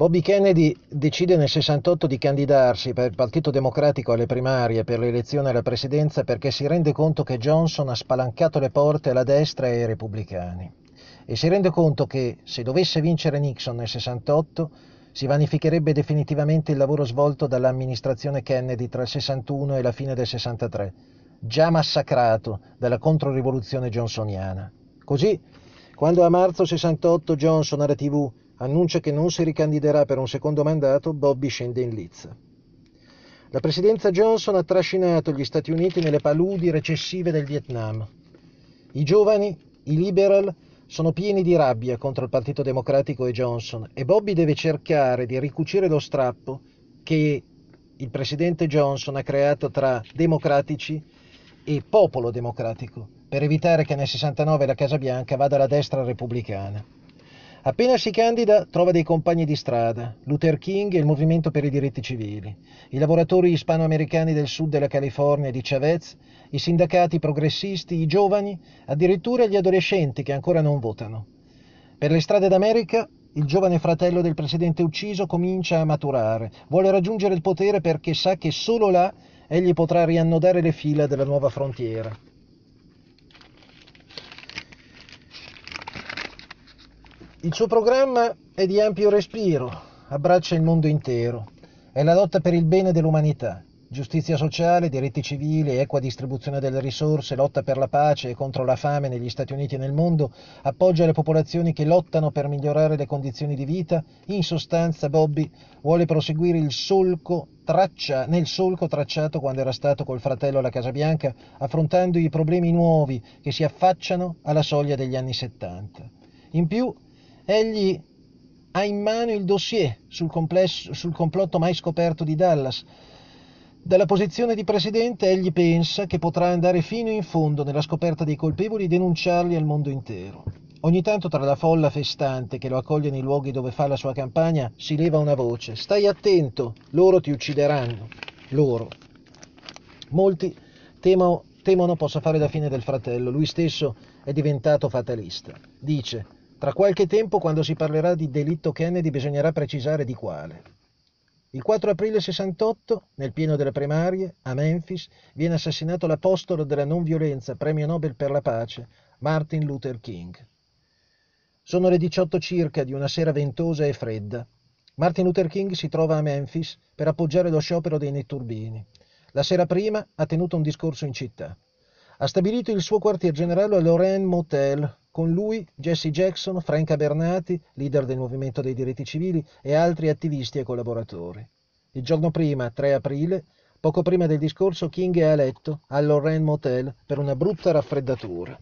Bobby Kennedy decide nel 68 di candidarsi per il Partito Democratico alle primarie per l'elezione alla presidenza perché si rende conto che Johnson ha spalancato le porte alla destra e ai repubblicani e si rende conto che se dovesse vincere Nixon nel 68 si vanificherebbe definitivamente il lavoro svolto dall'amministrazione Kennedy tra il 61 e la fine del 63, già massacrato dalla controrivoluzione johnsoniana. Così, quando a marzo 68 Johnson alla TV annuncia che non si ricandiderà per un secondo mandato, Bobby scende in lizza. La presidenza Johnson ha trascinato gli Stati Uniti nelle paludi recessive del Vietnam. I giovani, i liberal, sono pieni di rabbia contro il Partito Democratico e Johnson e Bobby deve cercare di ricucire lo strappo che il presidente Johnson ha creato tra democratici e popolo democratico per evitare che nel 69 la Casa Bianca vada alla destra repubblicana. Appena si candida trova dei compagni di strada, Luther King e il Movimento per i diritti civili, i lavoratori ispanoamericani del sud della California di Chavez, i sindacati progressisti, i giovani, addirittura gli adolescenti che ancora non votano. Per le strade d'America il giovane fratello del presidente ucciso comincia a maturare, vuole raggiungere il potere perché sa che solo là egli potrà riannodare le fila della nuova frontiera. Il suo programma è di ampio respiro, abbraccia il mondo intero, è la lotta per il bene dell'umanità, giustizia sociale, diritti civili, equa distribuzione delle risorse, lotta per la pace e contro la fame negli Stati Uniti e nel mondo, appoggia le popolazioni che lottano per migliorare le condizioni di vita, in sostanza Bobby vuole proseguire il solco traccia, nel solco tracciato quando era stato col fratello alla Casa Bianca, affrontando i problemi nuovi che si affacciano alla soglia degli anni 70. In più, Egli ha in mano il dossier sul, sul complotto mai scoperto di Dallas. Dalla posizione di presidente egli pensa che potrà andare fino in fondo nella scoperta dei colpevoli e denunciarli al mondo intero. Ogni tanto tra la folla festante che lo accoglie nei luoghi dove fa la sua campagna si leva una voce. Stai attento, loro ti uccideranno. Loro. Molti temo, temono possa fare la fine del fratello. Lui stesso è diventato fatalista. Dice tra qualche tempo, quando si parlerà di delitto Kennedy, bisognerà precisare di quale. Il 4 aprile 68, nel pieno delle primarie, a Memphis, viene assassinato l'apostolo della non violenza, premio Nobel per la pace, Martin Luther King. Sono le 18 circa di una sera ventosa e fredda. Martin Luther King si trova a Memphis per appoggiare lo sciopero dei netturbini. La sera prima ha tenuto un discorso in città. Ha stabilito il suo quartier generale a Lorraine Motel, con lui Jesse Jackson, Franca Bernati, leader del movimento dei diritti civili, e altri attivisti e collaboratori. Il giorno prima, 3 aprile, poco prima del discorso, King è a letto al Lorraine Motel per una brutta raffreddatura.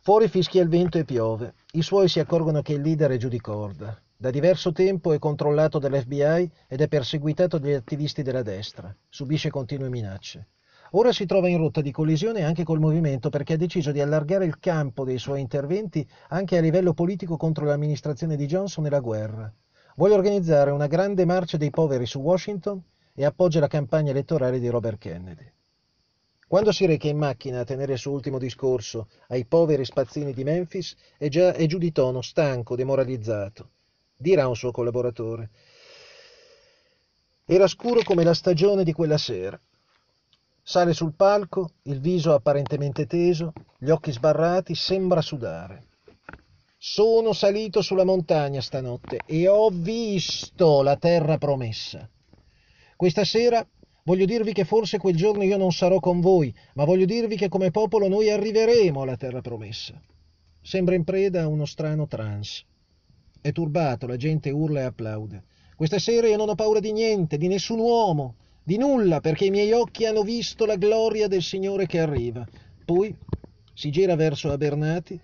Fuori fischia il vento e piove. I suoi si accorgono che il leader è giù di corda. Da diverso tempo è controllato dall'FBI ed è perseguitato dagli attivisti della destra. Subisce continue minacce. Ora si trova in rotta di collisione anche col movimento perché ha deciso di allargare il campo dei suoi interventi anche a livello politico contro l'amministrazione di Johnson e la guerra. Vuole organizzare una grande marcia dei poveri su Washington e appoggia la campagna elettorale di Robert Kennedy. Quando si reca in macchina a tenere il suo ultimo discorso ai poveri spazzini di Memphis, è, già, è giù di tono, stanco, demoralizzato. Dirà un suo collaboratore. Era scuro come la stagione di quella sera. Sale sul palco, il viso apparentemente teso, gli occhi sbarrati, sembra sudare. Sono salito sulla montagna stanotte e ho visto la terra promessa. Questa sera voglio dirvi che forse quel giorno io non sarò con voi, ma voglio dirvi che come popolo noi arriveremo alla terra promessa. Sembra in preda a uno strano trance. È turbato, la gente urla e applaude. Questa sera io non ho paura di niente, di nessun uomo di nulla, perché i miei occhi hanno visto la gloria del Signore che arriva. Poi si gira verso Abernati,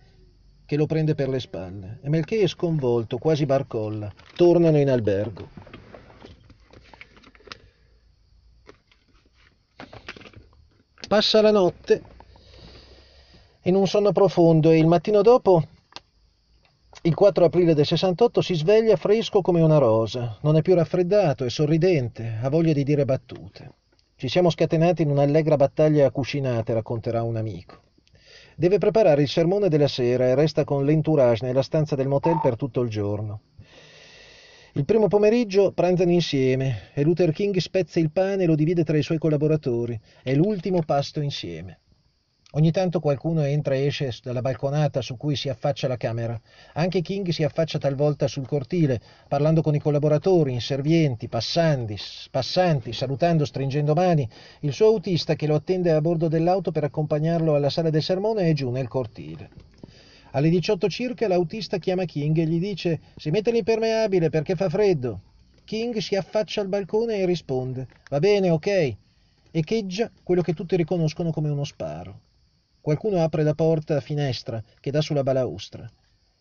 che lo prende per le spalle, e Melché è sconvolto, quasi barcolla. Tornano in albergo. Passa la notte in un sonno profondo e il mattino dopo il 4 aprile del 68 si sveglia fresco come una rosa, non è più raffreddato, è sorridente, ha voglia di dire battute. Ci siamo scatenati in un'allegra battaglia a cuscinate, racconterà un amico. Deve preparare il sermone della sera e resta con l'entourage nella stanza del motel per tutto il giorno. Il primo pomeriggio pranzano insieme e Luther King spezza il pane e lo divide tra i suoi collaboratori. È l'ultimo pasto insieme. Ogni tanto qualcuno entra e esce dalla balconata su cui si affaccia la camera. Anche King si affaccia talvolta sul cortile, parlando con i collaboratori, inservienti, passanti, passanti, salutando, stringendo mani. Il suo autista che lo attende a bordo dell'auto per accompagnarlo alla sala del sermone è giù nel cortile. Alle 18 circa l'autista chiama King e gli dice si mette l'impermeabile perché fa freddo. King si affaccia al balcone e risponde va bene, ok, echeggia quello che tutti riconoscono come uno sparo. Qualcuno apre la porta finestra che dà sulla balaustra.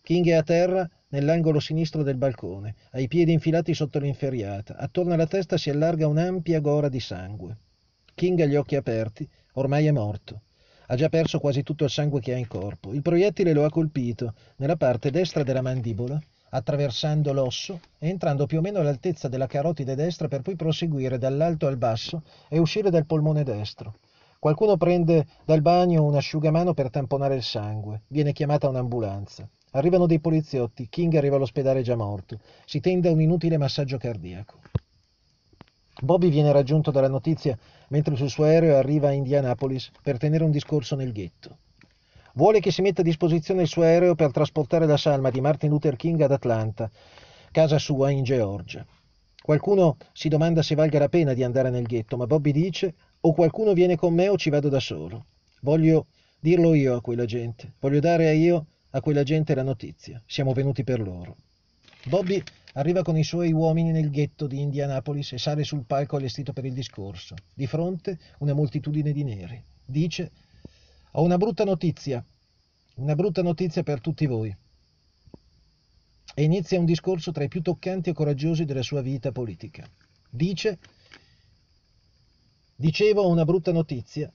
King è a terra nell'angolo sinistro del balcone, ha i piedi infilati sotto l'inferriata. Attorno alla testa si allarga un'ampia gora di sangue. King ha gli occhi aperti, ormai è morto. Ha già perso quasi tutto il sangue che ha in corpo. Il proiettile lo ha colpito nella parte destra della mandibola, attraversando l'osso e entrando più o meno all'altezza della carotide destra per poi proseguire dall'alto al basso e uscire dal polmone destro. Qualcuno prende dal bagno un asciugamano per tamponare il sangue. Viene chiamata un'ambulanza. Arrivano dei poliziotti. King arriva all'ospedale già morto. Si tende a un inutile massaggio cardiaco. Bobby viene raggiunto dalla notizia mentre sul suo aereo arriva a Indianapolis per tenere un discorso nel ghetto. Vuole che si metta a disposizione il suo aereo per trasportare la salma di Martin Luther King ad Atlanta, casa sua in Georgia. Qualcuno si domanda se valga la pena di andare nel ghetto, ma Bobby dice o qualcuno viene con me o ci vado da solo. Voglio dirlo io a quella gente, voglio dare a io a quella gente la notizia. Siamo venuti per loro. Bobby arriva con i suoi uomini nel ghetto di Indianapolis e sale sul palco allestito per il discorso. Di fronte una moltitudine di neri. Dice, ho una brutta notizia, una brutta notizia per tutti voi. E inizia un discorso tra i più toccanti e coraggiosi della sua vita politica. Dice, Dicevo una brutta notizia.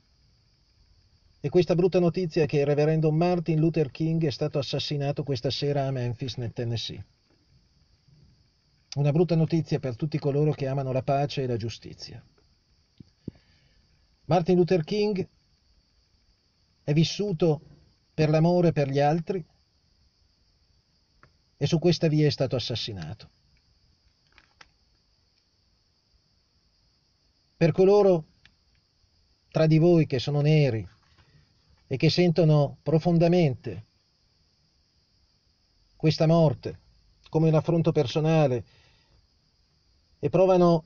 E questa brutta notizia è che il reverendo Martin Luther King è stato assassinato questa sera a Memphis, nel Tennessee. Una brutta notizia per tutti coloro che amano la pace e la giustizia. Martin Luther King è vissuto per l'amore per gli altri e su questa via è stato assassinato. Per coloro tra di voi che sono neri e che sentono profondamente questa morte come un affronto personale e provano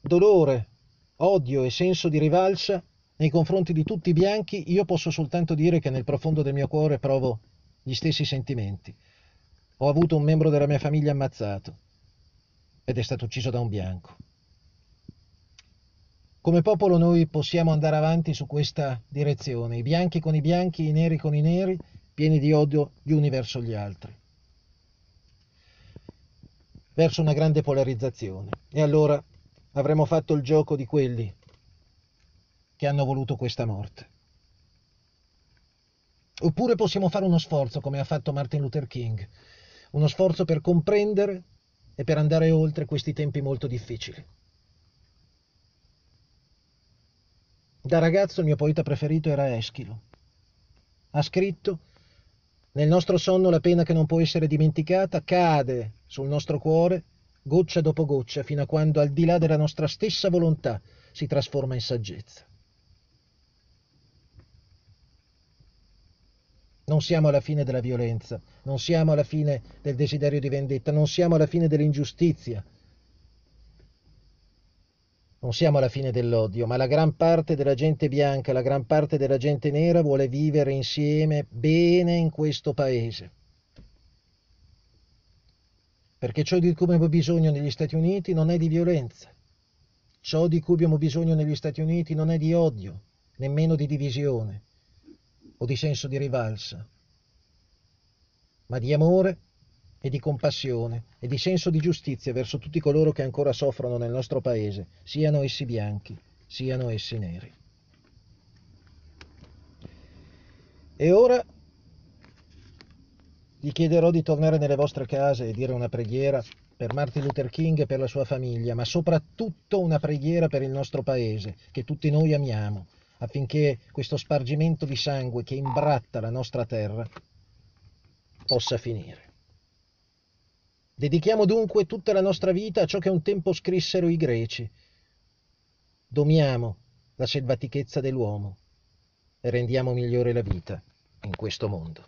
dolore, odio e senso di rivalsa nei confronti di tutti i bianchi, io posso soltanto dire che nel profondo del mio cuore provo gli stessi sentimenti. Ho avuto un membro della mia famiglia ammazzato ed è stato ucciso da un bianco. Come popolo noi possiamo andare avanti su questa direzione, i bianchi con i bianchi, i neri con i neri, pieni di odio gli uni verso gli altri, verso una grande polarizzazione. E allora avremo fatto il gioco di quelli che hanno voluto questa morte. Oppure possiamo fare uno sforzo, come ha fatto Martin Luther King, uno sforzo per comprendere e per andare oltre questi tempi molto difficili. Da ragazzo il mio poeta preferito era Eschilo. Ha scritto Nel nostro sonno la pena che non può essere dimenticata cade sul nostro cuore goccia dopo goccia fino a quando al di là della nostra stessa volontà si trasforma in saggezza. Non siamo alla fine della violenza, non siamo alla fine del desiderio di vendetta, non siamo alla fine dell'ingiustizia, non siamo alla fine dell'odio, ma la gran parte della gente bianca, la gran parte della gente nera vuole vivere insieme bene in questo paese. Perché ciò di cui abbiamo bisogno negli Stati Uniti non è di violenza. Ciò di cui abbiamo bisogno negli Stati Uniti non è di odio, nemmeno di divisione o di senso di rivalsa, ma di amore e di compassione e di senso di giustizia verso tutti coloro che ancora soffrono nel nostro paese, siano essi bianchi, siano essi neri. E ora gli chiederò di tornare nelle vostre case e dire una preghiera per Martin Luther King e per la sua famiglia, ma soprattutto una preghiera per il nostro paese, che tutti noi amiamo, affinché questo spargimento di sangue che imbratta la nostra terra possa finire. Dedichiamo dunque tutta la nostra vita a ciò che un tempo scrissero i greci. Domiamo la selvatichezza dell'uomo e rendiamo migliore la vita in questo mondo.